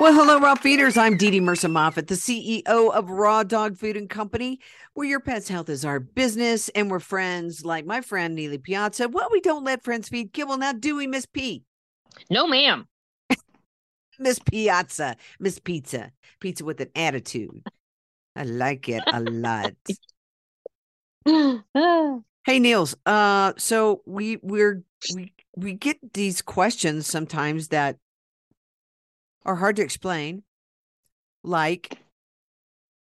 Well, hello, raw feeders. I'm Dee Dee Mercer Moffat, the CEO of Raw Dog Food and Company, where your pet's health is our business, and we're friends like my friend Nealy Piazza. Well, we don't let friends feed kibble. Now, do we, Miss P? No, ma'am. Miss Piazza, Miss Pizza, pizza with an attitude. I like it a lot. hey, Niels. Uh, so we we're we we get these questions sometimes that are hard to explain. Like,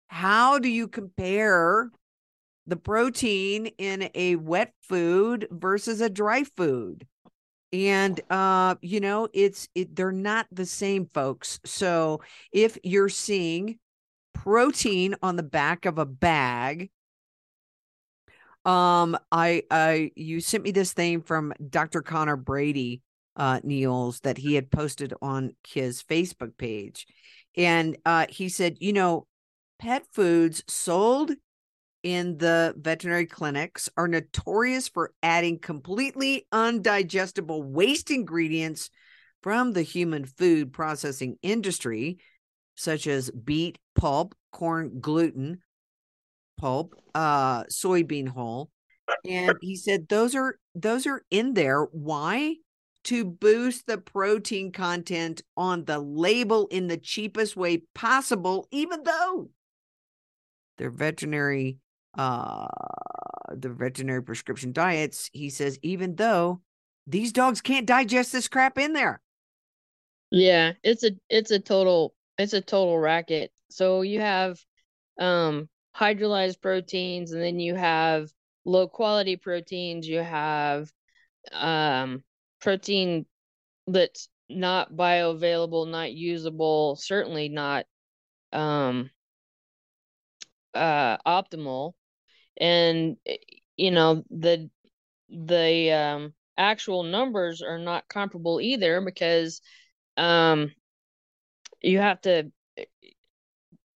how do you compare the protein in a wet food versus a dry food? And uh, you know, it's it, they're not the same, folks. So if you're seeing protein on the back of a bag, um, I I you sent me this thing from Dr. Conor Brady uh, Niels that he had posted on his Facebook page. And uh, he said, you know, pet foods sold in the veterinary clinics are notorious for adding completely undigestible waste ingredients from the human food processing industry, such as beet pulp, corn gluten pulp, uh, soybean hull. And he said those are those are in there. Why? To boost the protein content on the label in the cheapest way possible, even though their veterinary uh the veterinary prescription diets, he says, even though these dogs can't digest this crap in there. Yeah, it's a it's a total it's a total racket. So you have um hydrolyzed proteins and then you have low quality proteins, you have um protein that's not bioavailable, not usable, certainly not um uh optimal. And eh, you know the the um actual numbers are not comparable either because um you have to eh,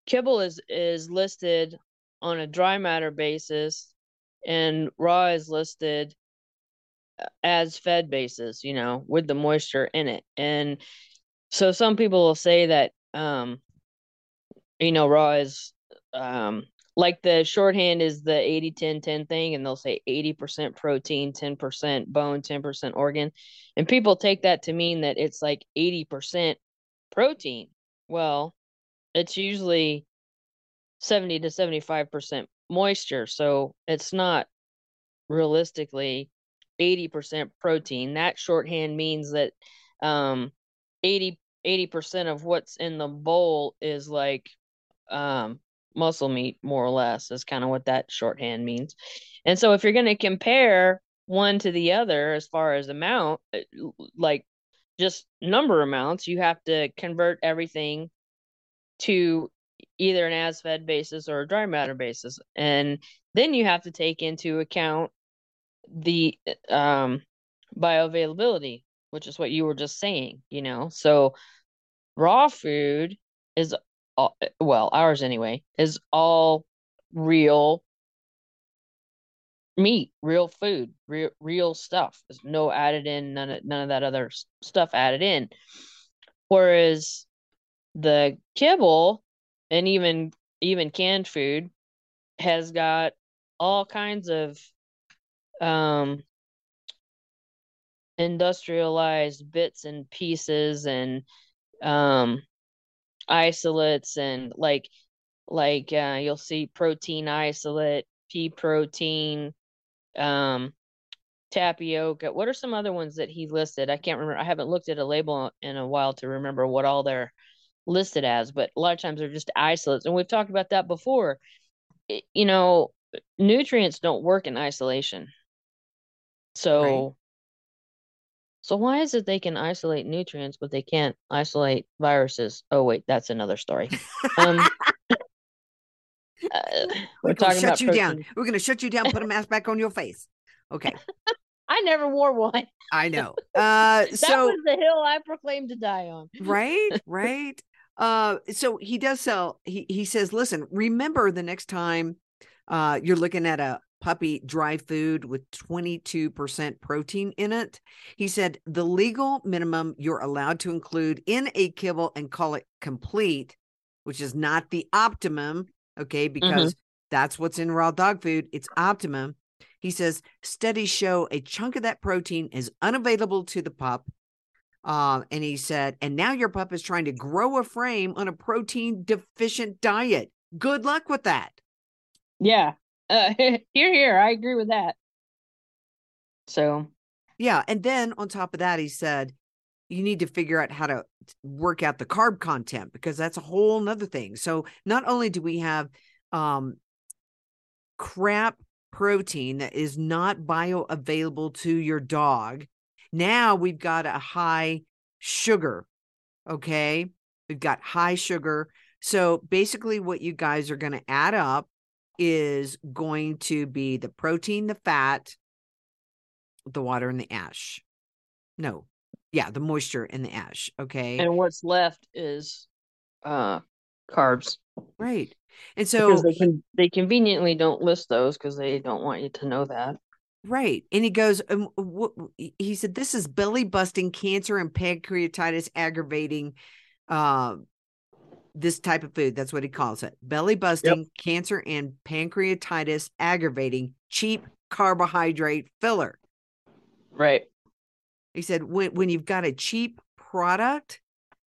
kibble is is listed on a dry matter basis and raw is listed as fed basis, you know, with the moisture in it. And so some people will say that um you know, raw is um like the shorthand is the 80 10 10 thing and they'll say 80% protein, 10% bone, 10% organ. And people take that to mean that it's like 80% protein. Well, it's usually 70 to 75% moisture, so it's not realistically 80% protein. That shorthand means that um 80 80% of what's in the bowl is like um muscle meat more or less is kind of what that shorthand means. And so if you're going to compare one to the other as far as amount uh, like just number amounts, you have to convert everything to either an as fed basis or a dry matter basis. And then you have to take into account the um bioavailability which is what you were just saying you know? So raw food is all, well ours anyway is all real meat real food real real stuff. There's no added in none of none of that other stuff added in. Whereas the kibble and even even canned food has got all kinds of um industrialized bits and pieces and um isolates and like like uh, you'll see protein isolate pea protein um tapioca. What are some other ones that he listed? I can't remember i haven't looked at a label in a while to remember what all they're listed as but a lot of times they're just isolates and we've talked about that before. It, you know nutrients don't work in isolation so right. So why is it they can isolate nutrients, but they can't isolate viruses? Oh wait, that's another story. Um, uh, We're we're talking shut about you down. We're gonna shut you down. Put a mask back on your face. Okay, I never wore one. I know. Uh, That so was the hill I proclaimed to die on. right, right. Uh, so he does sell. He he says, listen, remember the next time, uh, you're looking at a puppy dry food with 22% protein in it. He said the legal minimum you're allowed to include in a kibble and call it complete, which is not the optimum. Okay, because that's what's in raw dog food. It's optimum. He says studies show a chunk of that protein is unavailable to the pup. Um, and he said, and now your pup is trying to grow a frame on a protein deficient diet. Good luck with that. Yeah. Uh, here, here. I agree with that. So Yeah. And then on top of that, he said, you need to figure out how to work out the carb content because that's a whole nother thing. So not only do we have um crap protein that is not bioavailable to your dog, now we've got a high sugar. Okay. We've got high sugar. So basically, what you guys are going to add up is going to be the protein, the fat, the water, and the ash. No, yeah, the moisture and the ash. Okay. and what's left is uh carbs right. And so, because they can they conveniently don't list those because they don't want you to know that. right. And he goes, um, what, he said, this is belly busting cancer and pancreatitis aggravating uh, this type of food. That's what he calls it belly busting cancer and pancreatitis aggravating cheap carbohydrate filler. Right. He said when when you've got a cheap product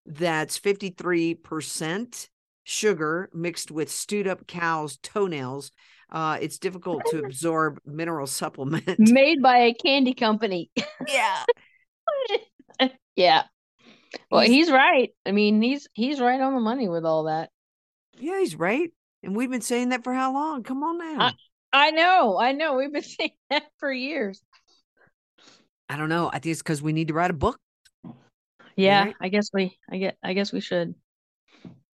that's 53% sugar mixed with stewed up cow's toenails, uh, it's difficult to absorb mineral supplement. Made by a candy company. yeah. yeah. Well, He's- he's right. I mean, he's he's right on the money with all that. Yeah, he's right. And we've been saying that for how long? Come on now. I know, I know. We've been saying that for years. I don't know. I think it's because we need to write a book. Yeah, right? I guess we I get I guess we should.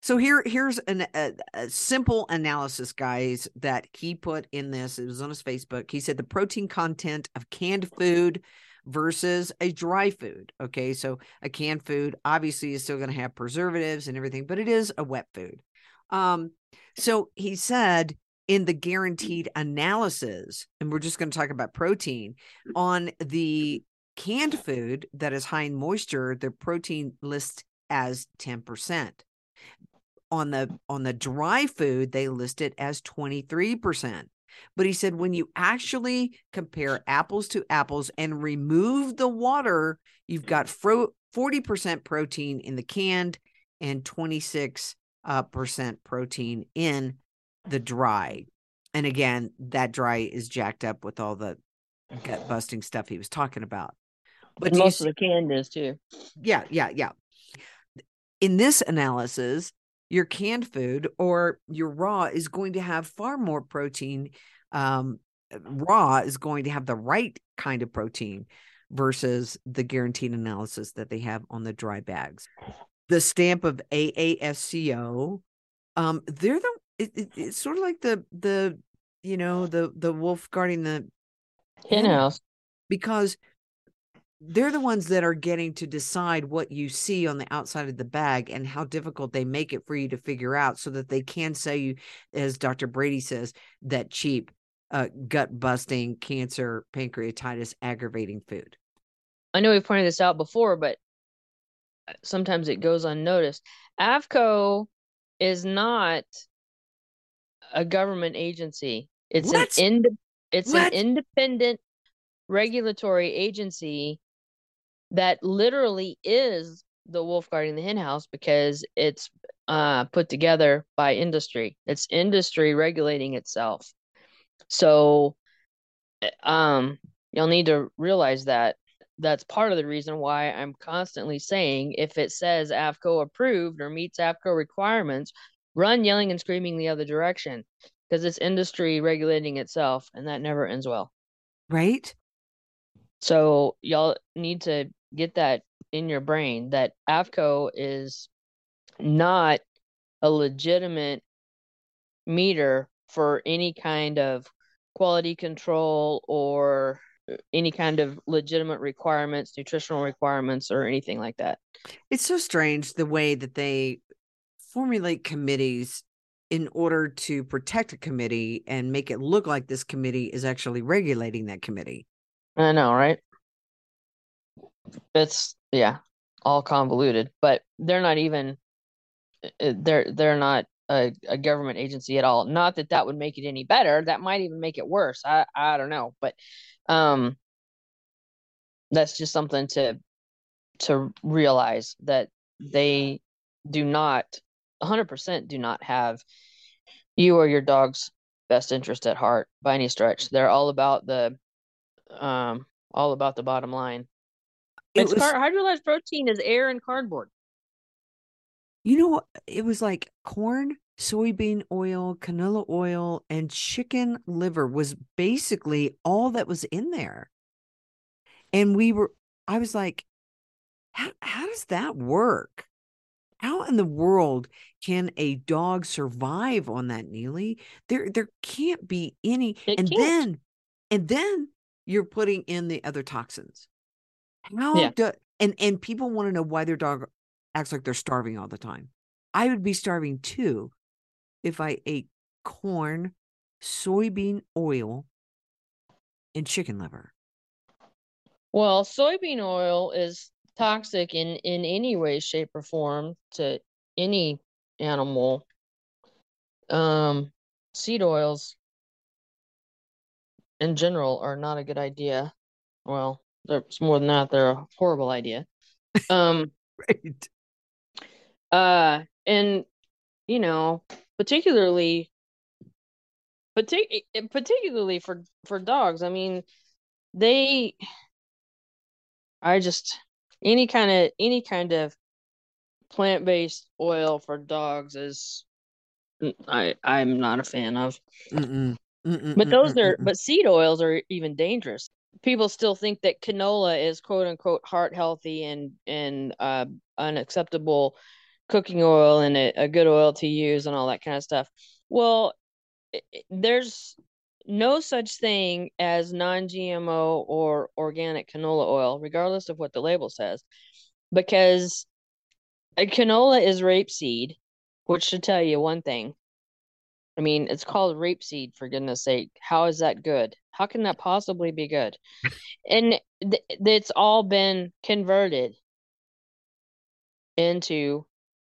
So here, here's an, a, a simple analysis, guys, that he put in this. It was on his Facebook. He said the protein content of canned food versus a dry food. Okay, so a canned food obviously is still going to have preservatives and everything, but it is a wet food. Um, so he said in the guaranteed analysis, and we're just going to talk about protein on the canned food that is high in moisture, the protein lists as 10% on the on the dry food they list it as 23% but he said when you actually compare apples to apples and remove the water you've got 40% protein in the canned and 26 uh, percent protein in the dry and again that dry is jacked up with all the gut busting stuff he was talking about but do you most of the canned is too. yeah, yeah, yeah. In this analysis, your canned food or your raw is going to have far more protein. Um, raw is going to have the right kind of protein versus the guaranteed analysis that they have on the dry bags. The stamp of AAFCO, um, they're the it, it- it's sort of like the the you know the the wolf guarding the Hen hen house. because they're the ones that are getting to decide what you see on the outside of the bag and how difficult they make it for you to figure out so that they can sell you as dr brady says that cheap uh, gut busting cancer pancreatitis aggravating food I know we've pointed this out before, but uh, sometimes it goes unnoticed. AAFCO is not a government agency. It's What? an ind- it's What? an independent regulatory agency that literally is the wolf guarding the hen house because it's uh, put together by industry. It's industry regulating itself. So uh, um you'll need to realize that that's part of the reason why I'm constantly saying if it says AAFCO approved or meets AAFCO requirements, run yelling and screaming the other direction because it's industry regulating itself and that never ends well. right So y'all need to get that in your brain that AAFCO is not a legitimate meter for any kind of quality control or uh, any kind of legitimate requirements, nutritional requirements, or anything like that. It's so strange the way that they formulate committees in order to protect a committee and make it look like this committee is actually regulating that committee. I know, right? It's yeah, all convoluted, but they're not even uh, they're they're not a, a government agency at all. Not that that would make it any better. That might even make it worse. I I don't know, but um, that's just something to to realize that they do not 100% do not have you or your dog's best interest at heart by any stretch. They're all about the um all about the bottom line. It It's was, car- hydrolyzed protein is air and cardboard. you know, what? it was like corn, soybean oil, canola oil, and chicken liver was basically all that was in there. And we were, I was like, how, how does that work? How in the world can a dog survive on that, Nealy? There, there can't be any. It and can't. then, and then you're putting in the other toxins. How Yeah. do and and people want to know why their dog acts like they're starving all the time. I would be starving too if I ate corn, soybean oil, and chicken liver. Well, soybean oil is toxic in in any way, shape, or form to any animal. Um, seed oils in general are not a good idea. Well, there's more than that, they're a horrible idea. Um, Right. uh, and you know, particularly partic- eh, particularly for for dogs. I mean, they I just any kind of any kind of plant-based oil for dogs is I I'm not a fan of. Mm-mm. Mm-mm, But those are mm-mm. but seed oils are even dangerous. People still think that canola is quote unquote heart healthy and and uh an acceptable cooking oil and a, a good oil to use and all that kind of stuff. Well, i- i- there's no such thing as non-GMO or organic canola oil, regardless of what the label says, because canola is rapeseed, which should tell you one thing. I mean, it's called rapeseed for goodness sake. How is that good? How can that possibly be good? And th- it's all been converted into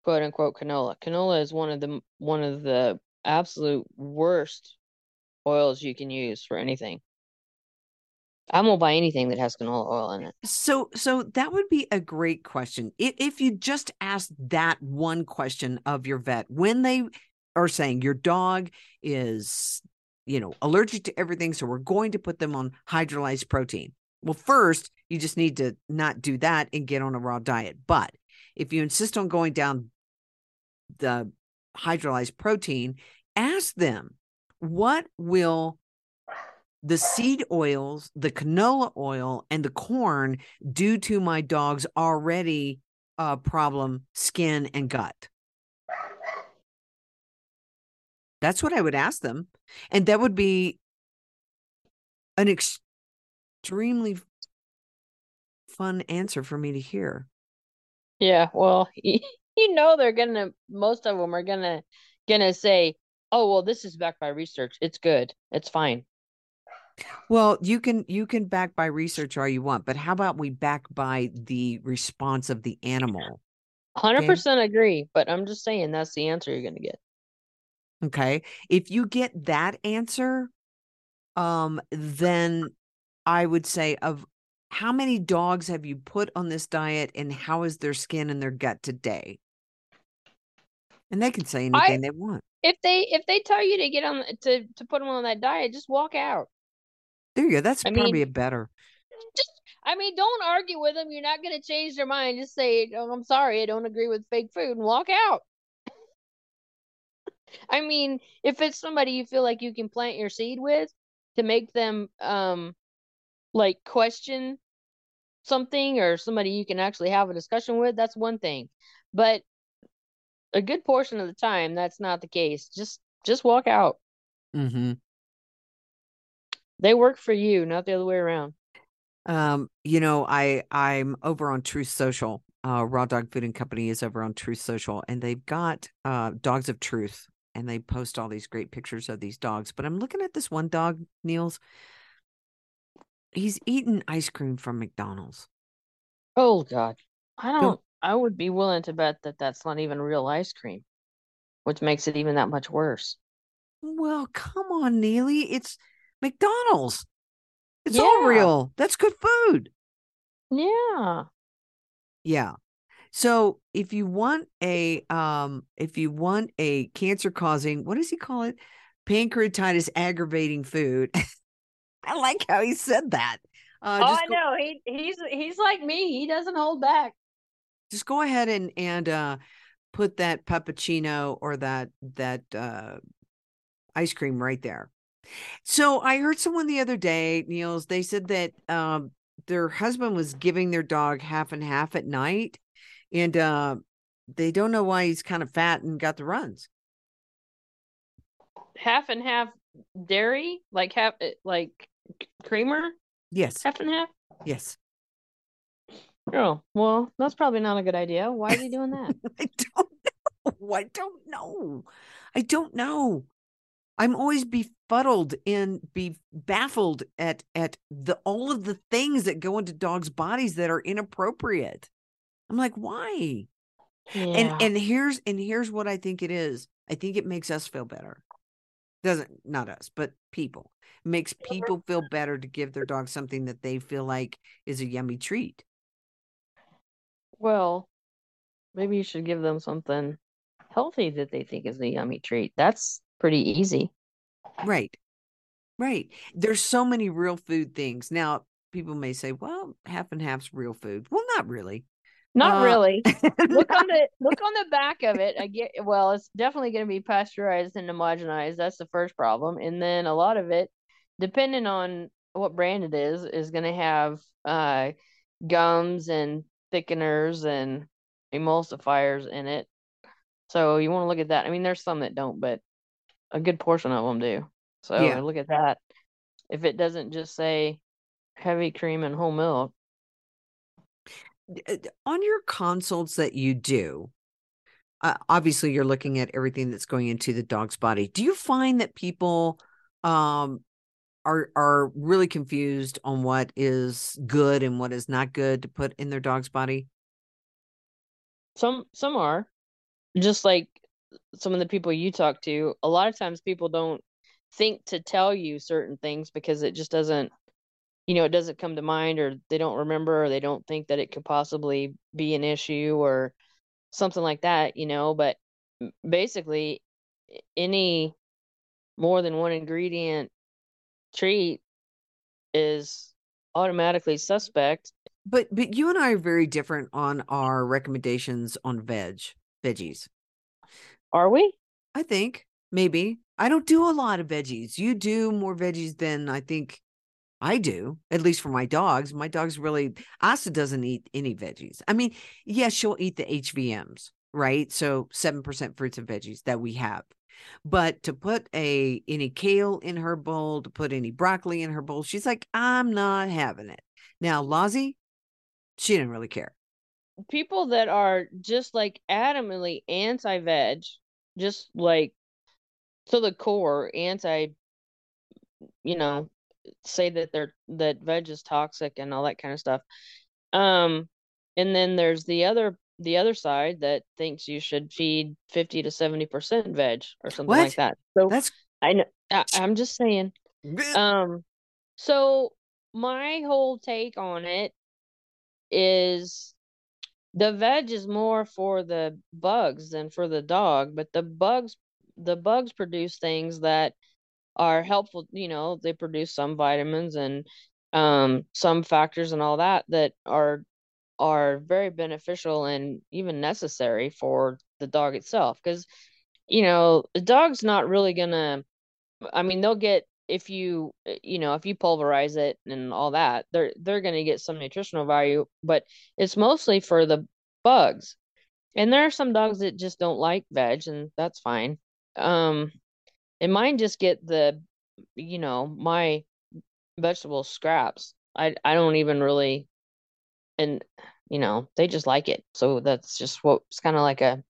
quote unquote canola. Canola is one of the one of the absolute worst oils you can use for anything. I won't buy anything that has canola oil in it. So, so that would be a great question. If, if you just asked that one question of your vet when they are saying your dog is, you know, allergic to everything, so we're going to put them on hydrolyzed protein. Well, first, you just need to not do that and get on a raw diet. But if you insist on going down the hydrolyzed protein, ask them what will the seed oils, the canola oil, and the corn do to my dog's already uh, problem skin and gut? That's what I would ask them. And that would be an ex- extremely fun answer for me to hear. Yeah, well, you know they're gonna most of them are gonna gonna say, "Oh, well, this is backed by research. It's good. It's fine." Well, you can you can back by research all you want, but how about we back by the response of the animal? 100% agree, but I'm just saying that's the answer you're gonna get. Okay. If you get that answer, um, then I would say of how many dogs have you put on this diet and how is their skin and their gut today? And they can say anything they want. If they if they tell you to get on to to put them on that diet, just walk out. There you go. That's I probably mean- a better. Just I mean, don't argue with them. You're not gonna change their mind. Just say, oh, "I'm sorry, I don't agree with fake food," and walk out. I mean, if it's somebody you feel like you can plant your seed with to make them um like question something or somebody you can actually have a discussion with, that's one thing. But a good portion of the time that's not the case. Just just walk out. Mm-hmm. They work for you, not the other way around. Um, you know, I I'm over on Truth Social. Uh, Raw Dog Food and Company is over on Truth Social, and they've got uh, Dogs of Truth, and they post all these great pictures of these dogs. But I'm looking at this one dog, Niels. He's eating ice cream from McDonald's. Oh God, I don't. I would be willing to bet that that's not even real ice cream, which makes it even that much worse. Well, come on, Nealy. It's McDonald's. It's all real. That's good food. Yeah. Yeah. So if you want a um if you want a cancer causing, what does he call it? Pancreatitis aggravating food. I like how he said that. Uh oh, I go, know. He he's he's like me. He doesn't hold back. just go ahead and and uh put that puppuccino or that that uh ice cream right there. So I heard someone the other day, Niels, they said that um their husband was giving their dog half and half at night and uh they don't know why he's kind of fat and got the runs. Half and half dairy, like half eh, like creamer, Yes. half and half. Yes. Oh, well, that's probably not a good idea. Why is he doing that? I don't know. I don't know. I don't know. I'm always befuddled and be baffled at at the all of the things that go into dogs' bodies that are inappropriate. I'm like, why? Yeah. And and here's and here's what I think it is. I think it makes us feel better. Doesn't not us, but people. It makes people feel better to give their dog something that they feel like is a yummy treat. Well, maybe you should give them something healthy that they think is a yummy treat. That's pretty easy. Right. Right. There's so many real food things. Now, people may say, well, half and half's real food. Well, not really. Not Uh, really. look on the look on the back of it. I get well, it's definitely going to be pasteurized and homogenized. That's the first problem. And then a lot of it, depending on what brand it is, is going to have uh gums and thickeners and emulsifiers in it. So you want to look at that. I mean, there's some that don't, but a good portion of them do. So Yeah. look at that. If it doesn't just say heavy cream and whole milk, On your consults that you do, uh, obviously you're looking at everything that's going into the dog's body. Do you find that people um are are really confused on what is good and what is not good to put in their dog's body? Some some are just like some of the people you talk to. A lot of times people don't think to tell you certain things because it just doesn't, you know, it doesn't come to mind or they don't remember or they don't think that it could possibly be an issue or something like that, you know, but basically any more than one ingredient treat is automatically suspect. But but you and I are very different on our recommendations on veg veggies. Are we? I think maybe I don't do a lot of veggies. You do more veggies than I think I do, at least for my dogs. My dogs really, Asa doesn't eat any veggies. I mean, yes, she'll eat the HVMs, right? So 7% fruits and veggies that we have. But to put a any kale in her bowl, to put any broccoli in her bowl, she's like, I'm not having it. Now, Lozzie, she didn't really care. people that are just like adamantly anti-veg, just like to the core, anti, you know, say that they're that veg is toxic and all that kind of stuff. Um, and then there's the other the other side that thinks you should feed 50 to 70% veg or something What? like that. So That's I know I, I'm just saying. Um, so my whole take on it is the veg is more for the bugs than for the dog, but the bugs the bugs produce things that are helpful, you know, they produce some vitamins and um some factors and all that that are are very beneficial and even necessary for the dog itself. Because you know the dog's not really gonna I mean they'll get if you uh, you know if you pulverize it and all that they're they're to get some nutritional value but it's mostly for the bugs. And there are some dogs that just don't like veg and that's fine. Um and mine just get the you know my vegetable scraps. I i don't even really and you know they just like it. So that's just what's kind of like a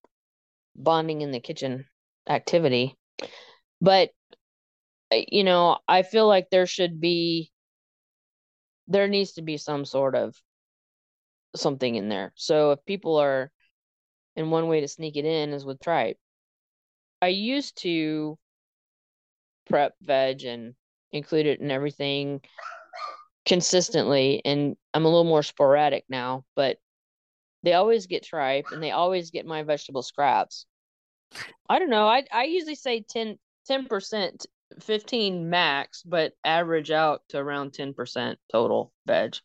bonding in the kitchen activity. But eh, you know i feel like there should be there needs to be some sort of something in there. So if people are and one way to sneak it in is with tripe. I used to prep veg and include it in everything consistently and I'm a little more sporadic now, but they always get tripe and they always get my vegetable scraps. I don't know. I I usually say 10 percent 15 max, but average out to around 10% total veg.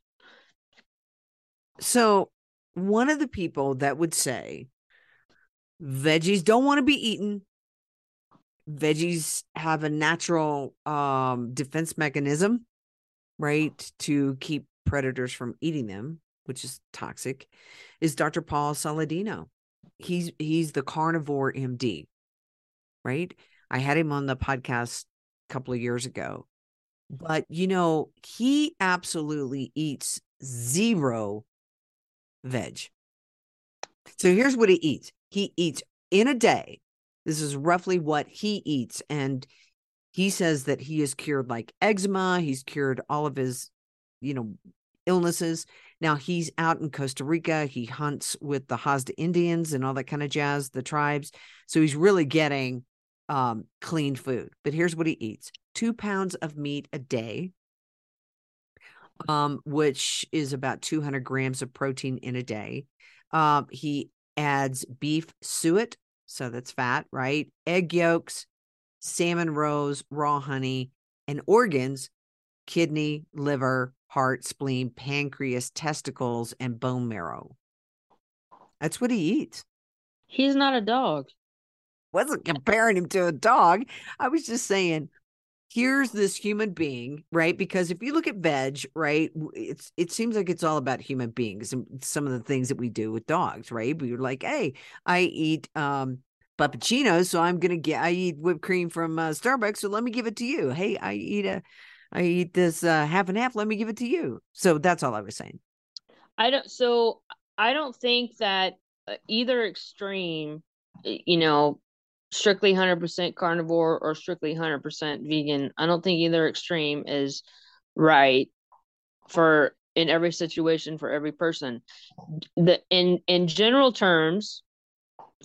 So, one of the people that would say veggies don't want to be eaten, veggies have a natural um, defense mechanism, right, to keep predators from eating them, which is toxic, is Dr. Paul Saladino. He's he's the carnivore MD, right? I had him on the podcast a couple of years ago. But you know, he absolutely eats zero veg. So here's what he eats. He eats in a day. This is roughly what he eats and he says that he has cured like eczema, he's cured all of his you know illnesses. Now he's out in Costa Rica. He hunts with the Hadza Indians and all that kind of jazz, the tribes. So he's really getting um, clean food. But here's what he eats two pounds of meat a day, um, which is about 200 grams of protein in a day. Um, he adds beef suet, so that's fat, right? Egg yolks, salmon roes, raw honey, and organs kidney, liver, heart, spleen, pancreas, testicles, and bone marrow. That's what he eats. He's not a dog. Wasn't comparing him to a dog. I was just saying, here's this human being, right? Because if you look at veg, right, it's it seems like it's all about human beings and some of the things that we do with dogs, right? We're like, hey, I eat um puppuccinos, so I'm gonna get I eat whipped cream from uh, Starbucks, so let me give it to you. Hey, I eat a I eat this uh, half and half. Let me give it to you. So that's all I was saying. I don't. So I don't think that uh, either extreme, you know, strictly 100% carnivore or strictly 100% vegan. I don't think either extreme is right for in every situation for every person. The in in general terms,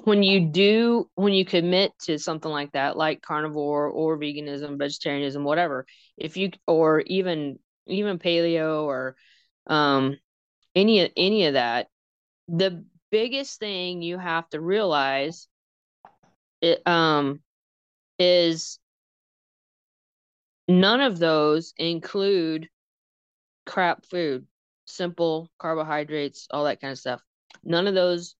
when you do when you commit to something like that like carnivore or veganism vegetarianism whatever if you or even even paleo or um any any of that the biggest thing you have to realize it um is none of those include crap food simple carbohydrates all that kind of stuff none of those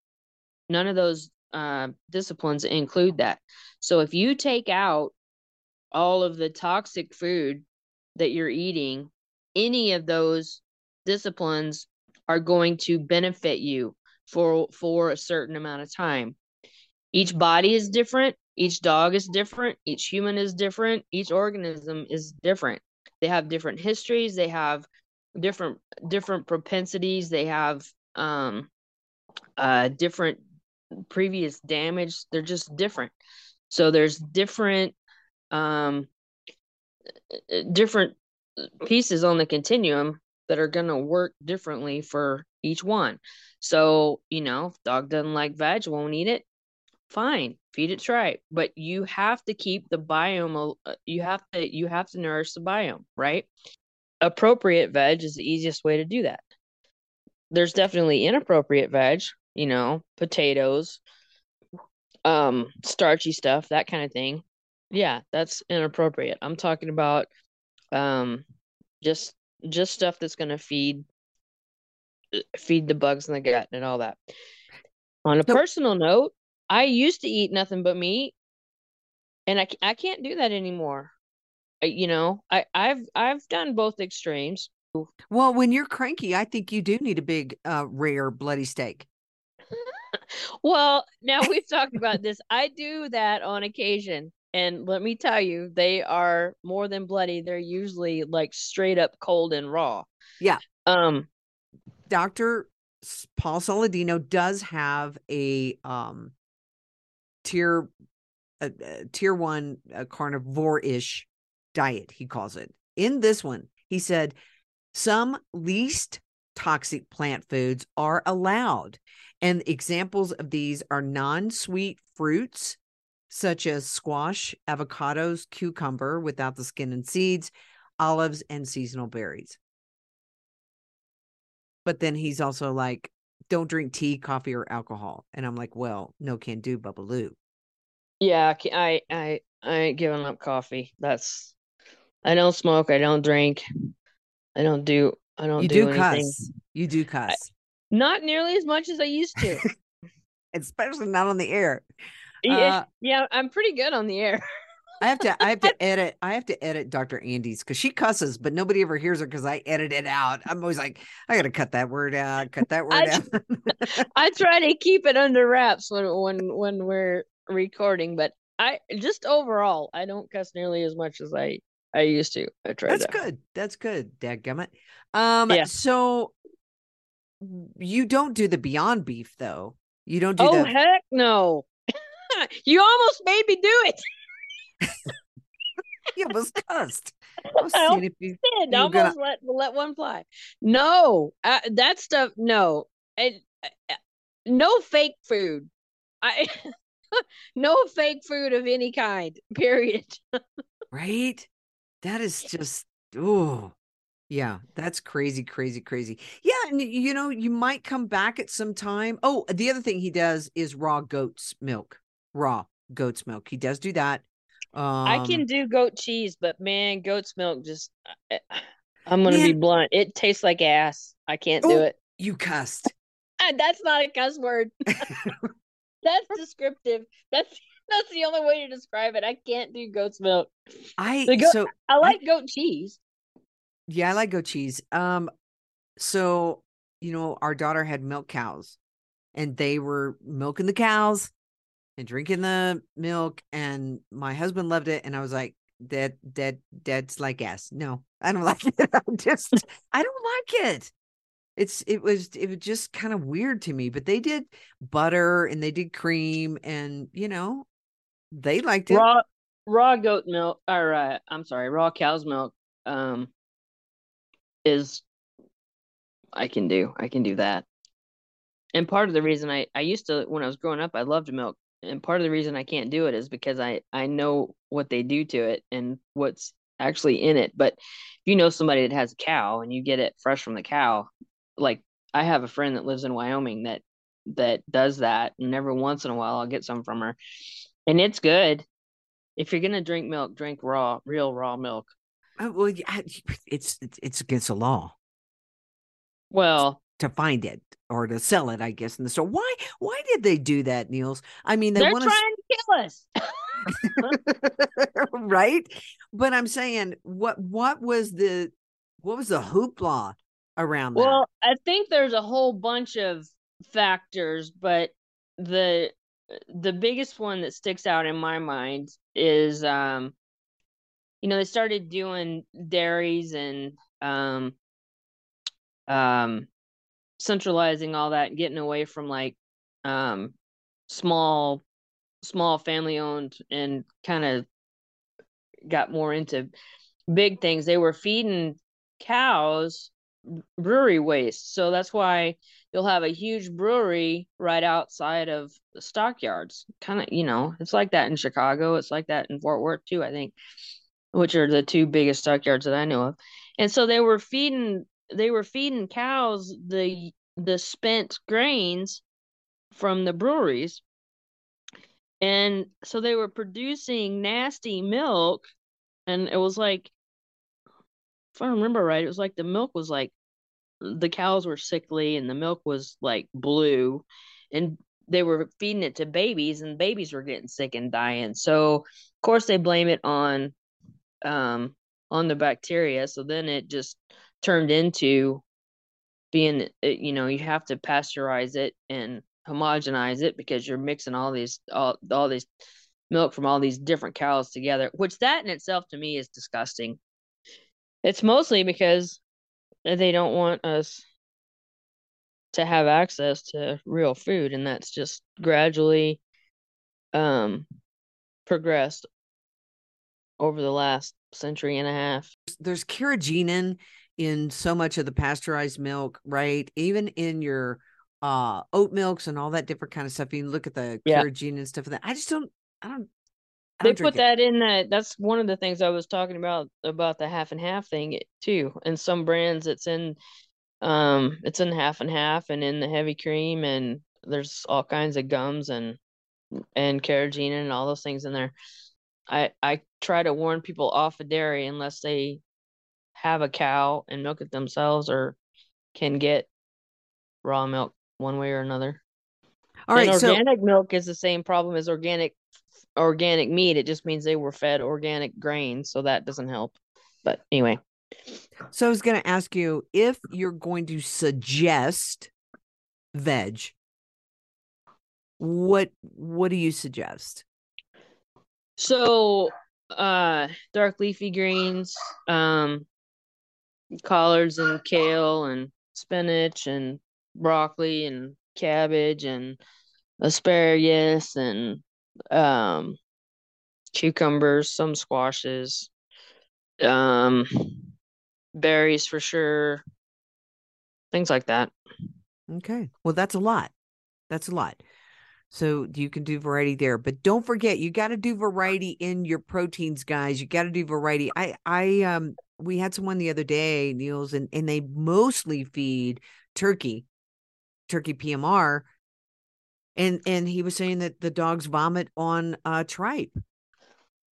none of those uh, disciplines include that. So if you take out all of the toxic food that you're eating, any of those disciplines are going to benefit you for for a certain amount of time. Each body is different, each dog is different, each human is different, each organism is different. They have different histories, they have different different propensities, they have um uh different previous damage they're just different. So there's different um different pieces on the continuum that are going to work differently for each one. So you know dog doesn't like veg won't eat it fine feed it tripe but you have to keep the biome uh, you have to you have to nourish the biome right appropriate veg is the easiest way to do that there's definitely inappropriate veg you know, potatoes, um, starchy stuff, that kind of thing. Yeah, that's inappropriate. I'm talking about um just just stuff that's going to feed feed the bugs in the gut and all that. On a personal note, I used to eat nothing but meat and I I can't do that anymore. you know, I I've I've done both extremes. Well, when you're cranky, I think you do need a big, uh, rare bloody steak. well, now we've talked about this. I do that on occasion. And let me tell you, they are more than bloody. They're usually like straight up cold and raw. Yeah. Um, Dr. Paul Saladino does have a um tier a, a tier 1 uh, carnivore-ish diet, he calls it. In this one, he said some least toxic plant foods are allowed. And examples of these are non sweet fruits, such as squash, avocados, cucumber without the skin and seeds, olives, and seasonal berries. But then he's also like, don't drink tea, coffee, or alcohol. And I'm like, well, no can do, Bubbaloo. Yeah, I, I, I ain't giving up coffee. That's, I don't smoke. I don't drink. I don't do I don't you do, do, anything. cuss. You do cuss. I, not nearly as much as I used to. Especially not on the air. Yeah, uh, yeah, I'm pretty good on the air. I have to I have to edit I have to edit Dr. Andy's because she cusses, but nobody ever hears her because I edit it out. I'm always like, I gotta cut that word out, cut that word I, out. I try to keep it under wraps when when when we're recording, but I just overall I don't cuss nearly as much as I I used to. I tried. That's that. good. That's good. Dadgummit. Um. Yeah. So you don't do the Beyond Beef though. You don't do. Oh the... heck no! you almost made me do it. you was cussed. I almost if you, did. almost gonna... let let one fly. No, uh, that stuff. No, it, uh, no fake food. I no fake food of any kind. Period. right. That is just oh yeah, that's crazy, crazy, crazy. Yeah, and you know, you might come back at some time. Oh, the other thing he does is raw goat's milk. Raw goat's milk. He does do that. Um, I can do goat cheese, but man, goat's milk just I'm gonna man. be blunt. It tastes like ass. I can't oh, do it. You cussed. That's not a cuss word. that's descriptive. That's that's the only way to describe it. I can't do goat's milk. I goat, so I like I, goat cheese. Yeah, I like goat cheese. Um, so you know, our daughter had milk cows, and they were milking the cows and drinking the milk, and my husband loved it, and I was like, "That that that's like ass. No, I don't like it. I just I don't like it." it's it was it was just kind of weird to me but they did butter and they did cream and you know they liked it. Raw raw goat milk or uh, I'm sorry, raw cow's milk um is I can do. I can do that. And part of the reason I I used to when I was growing up I loved milk and part of the reason I can't do it is because I I know what they do to it and what's actually in it. But if you know somebody that has a cow and you get it fresh from the cow, like I have a friend that lives in Wyoming that that does that and every once in a while I'll get some from her and it's good. If you're gonna drink milk, drink raw, real raw milk. Oh, well, it's it's against the law. Well, to find it or to sell it, I guess, in the store. Why? Why did they do that, Niels? I mean, they they're want trying to kill us, right? But I'm saying, what what was the what was the hoopla around that? Well, I think there's a whole bunch of factors, but the the biggest one that sticks out in my mind is um you know they started doing dairies and um um centralizing all that and getting away from like um small small family owned and kind of got more into big things they were feeding cows brewery waste so that's why you'll have a huge brewery right outside of the stockyards. Kind of, you know, it's like that in Chicago. It's like that in Fort Worth too, I think, which are the two biggest stockyards that I know of. And so they were feeding they were feeding cows the the spent grains from the breweries. And so they were producing nasty milk and it was like if I remember right, it was like the milk was like the cows were sickly and the milk was like blue and they were feeding it to babies and babies were getting sick and dying so of course they blame it on um on the bacteria. So then it just turned into being you know you have to pasteurize it and homogenize it because you're mixing all these all, all these milk from all these different cows together which that in itself to me is disgusting. It's mostly because they don't want us to have access to real food and that's just gradually um progressed over the last century and a half. There's carrageenan in so much of the pasteurized milk right even in your uh oat milks and all that different kind of stuff you look at the Yeah. carrageenan and stuff that i just don't i don't I they don't put it. that in that that's one of the things i was talking about about the half and half thing too and some brands it's in um it's in half and half and in the heavy cream and there's all kinds of gums and and carrageenan and all those things in there i i try to warn people off of dairy unless they have a cow and milk it themselves or can get raw milk one way or another all right and so organic milk is the same problem as organic organic meat. It just means they were fed organic grains, so that doesn't help. But anyway, So I was going to ask you if you're going to suggest veg. What what do you suggest? so uh dark leafy greens, um collards and kale and spinach and broccoli and cabbage and asparagus and um cucumbers, some squashes, um berries for sure. Things like that. Okay. Well, that's a lot. That's a lot. So you can do variety there, but don't forget you got to do variety in your proteins, guys. You got to do variety. I I um we had someone the other day, Niels, and and they mostly feed turkey, turkey PMR, and and he was saying that the dogs vomit on uh tripe.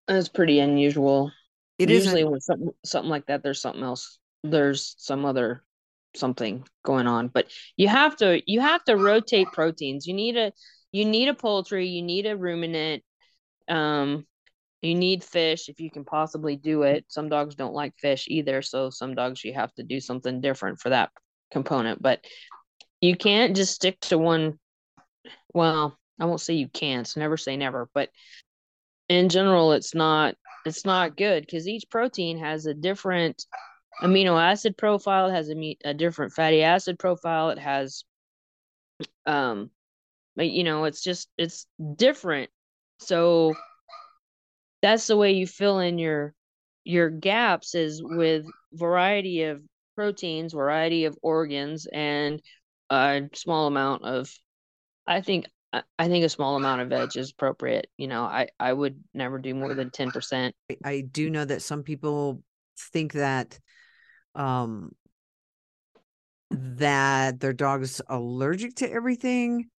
That's pretty unusual. It is Usually when something something like that, there's something else. There's some other something going on. But you have to you have to rotate proteins. You need a you need a poultry, you need a ruminant, um, you need fish if you can possibly do it. Some dogs don't like fish either, so some dogs you have to do something different for that component. But you can't just stick to one well, I won't say you can't, never say never, but in general it's not it's not good because each protein has a different amino acid profile it has a, a different fatty acid profile it has um but you know it's just it's different so that's the way you fill in your your gaps is with variety of proteins variety of organs and a small amount of i think I- think a small amount of veg is appropriate. You know, I I would never do more than ten percent. I do know that some people think that um that their dog is allergic to everything,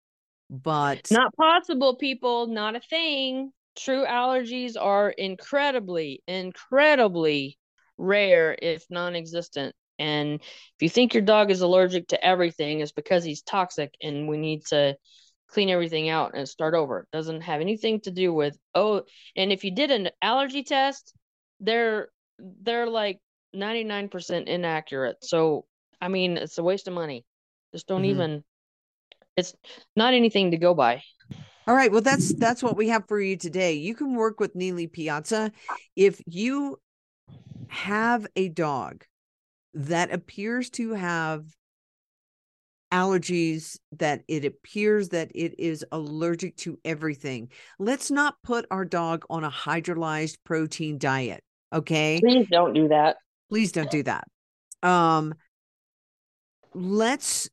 but Not possible, people. Not a thing. True allergies are incredibly, incredibly rare, if non-existent. And if you think your dog is allergic to everything, it's because he's toxic, and we need to clean everything out and start over. It doesn't have anything to do with oh. And if you did an allergy test, they're they're like ninety nine percent inaccurate. So I mean, it's a waste of money. Just don't Mhm. even. It's not anything to go by. All right, well that's that's what we have for you today. You can work with Nealy Piazza if you have a dog that appears to have allergies that it appears that it is allergic to everything. Let's not put our dog on a hydrolyzed protein diet, okay? Please don't do that. please don't do that um let's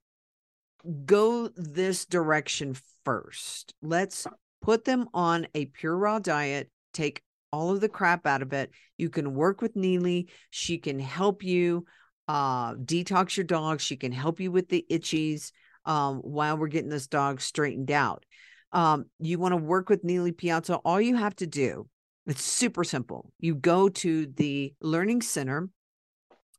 go this direction first. Let's put them on a pure raw diet take all of the crap out of it. You can work with Nealy. She can help you uh detox your dog. She can help you with the itchies um while we're getting this dog straightened out. Um you want to work with Nealy piazza. All you have to do it's super simple. You go to the learning center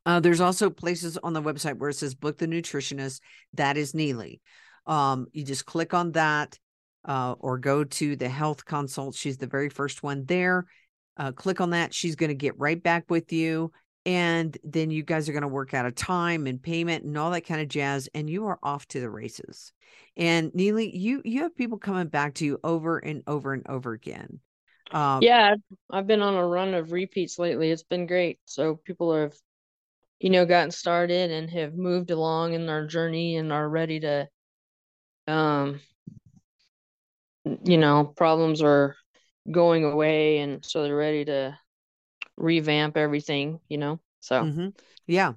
uh, there's also places on the website where it says book the nutritionist. That is Nealy. Um, you just click on that uh, or go to the health consult. She's the very first one there. uh, click on that. She's going to get right back with you. And then you guys are going to work out a time and payment and all that kind of jazz. And you are off to the races. And Nealy, you you have people coming back to you over and over and over again. Um, yeah, I've been on a run of repeats lately. It's been great. So people have, you know, gotten started and have moved along in their journey and are ready to, um, you know, problems are going away, and so they're ready to revamp everything. You know, so mm-hmm. yeah,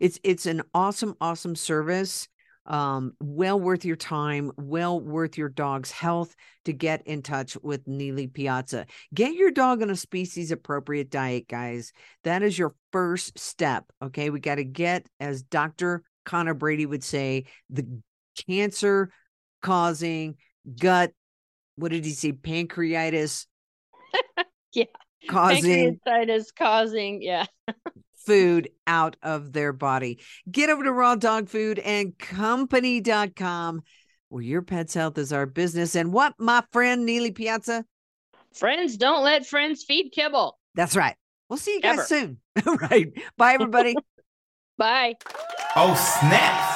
it's it's an awesome, awesome service um, well worth your time, well worth your dog's health to get in touch with Nealy Piazza. Get your dog on a species appropriate diet, guys. That is your first step. Okay. We got to get, as Dr. Conor Brady would say, the cancer causing gut, what did he say? Pancreatitis. yeah. Causing pancreatitis causing, yeah. Food out of their body. Get over to raw dog food and company.com where your pet's health is our business. And what, my friend Nealy Piazza? Friends don't let friends feed kibble. That's right. We'll see you guys Ever. soon. right. Bye, everybody. Bye. Oh, snaps.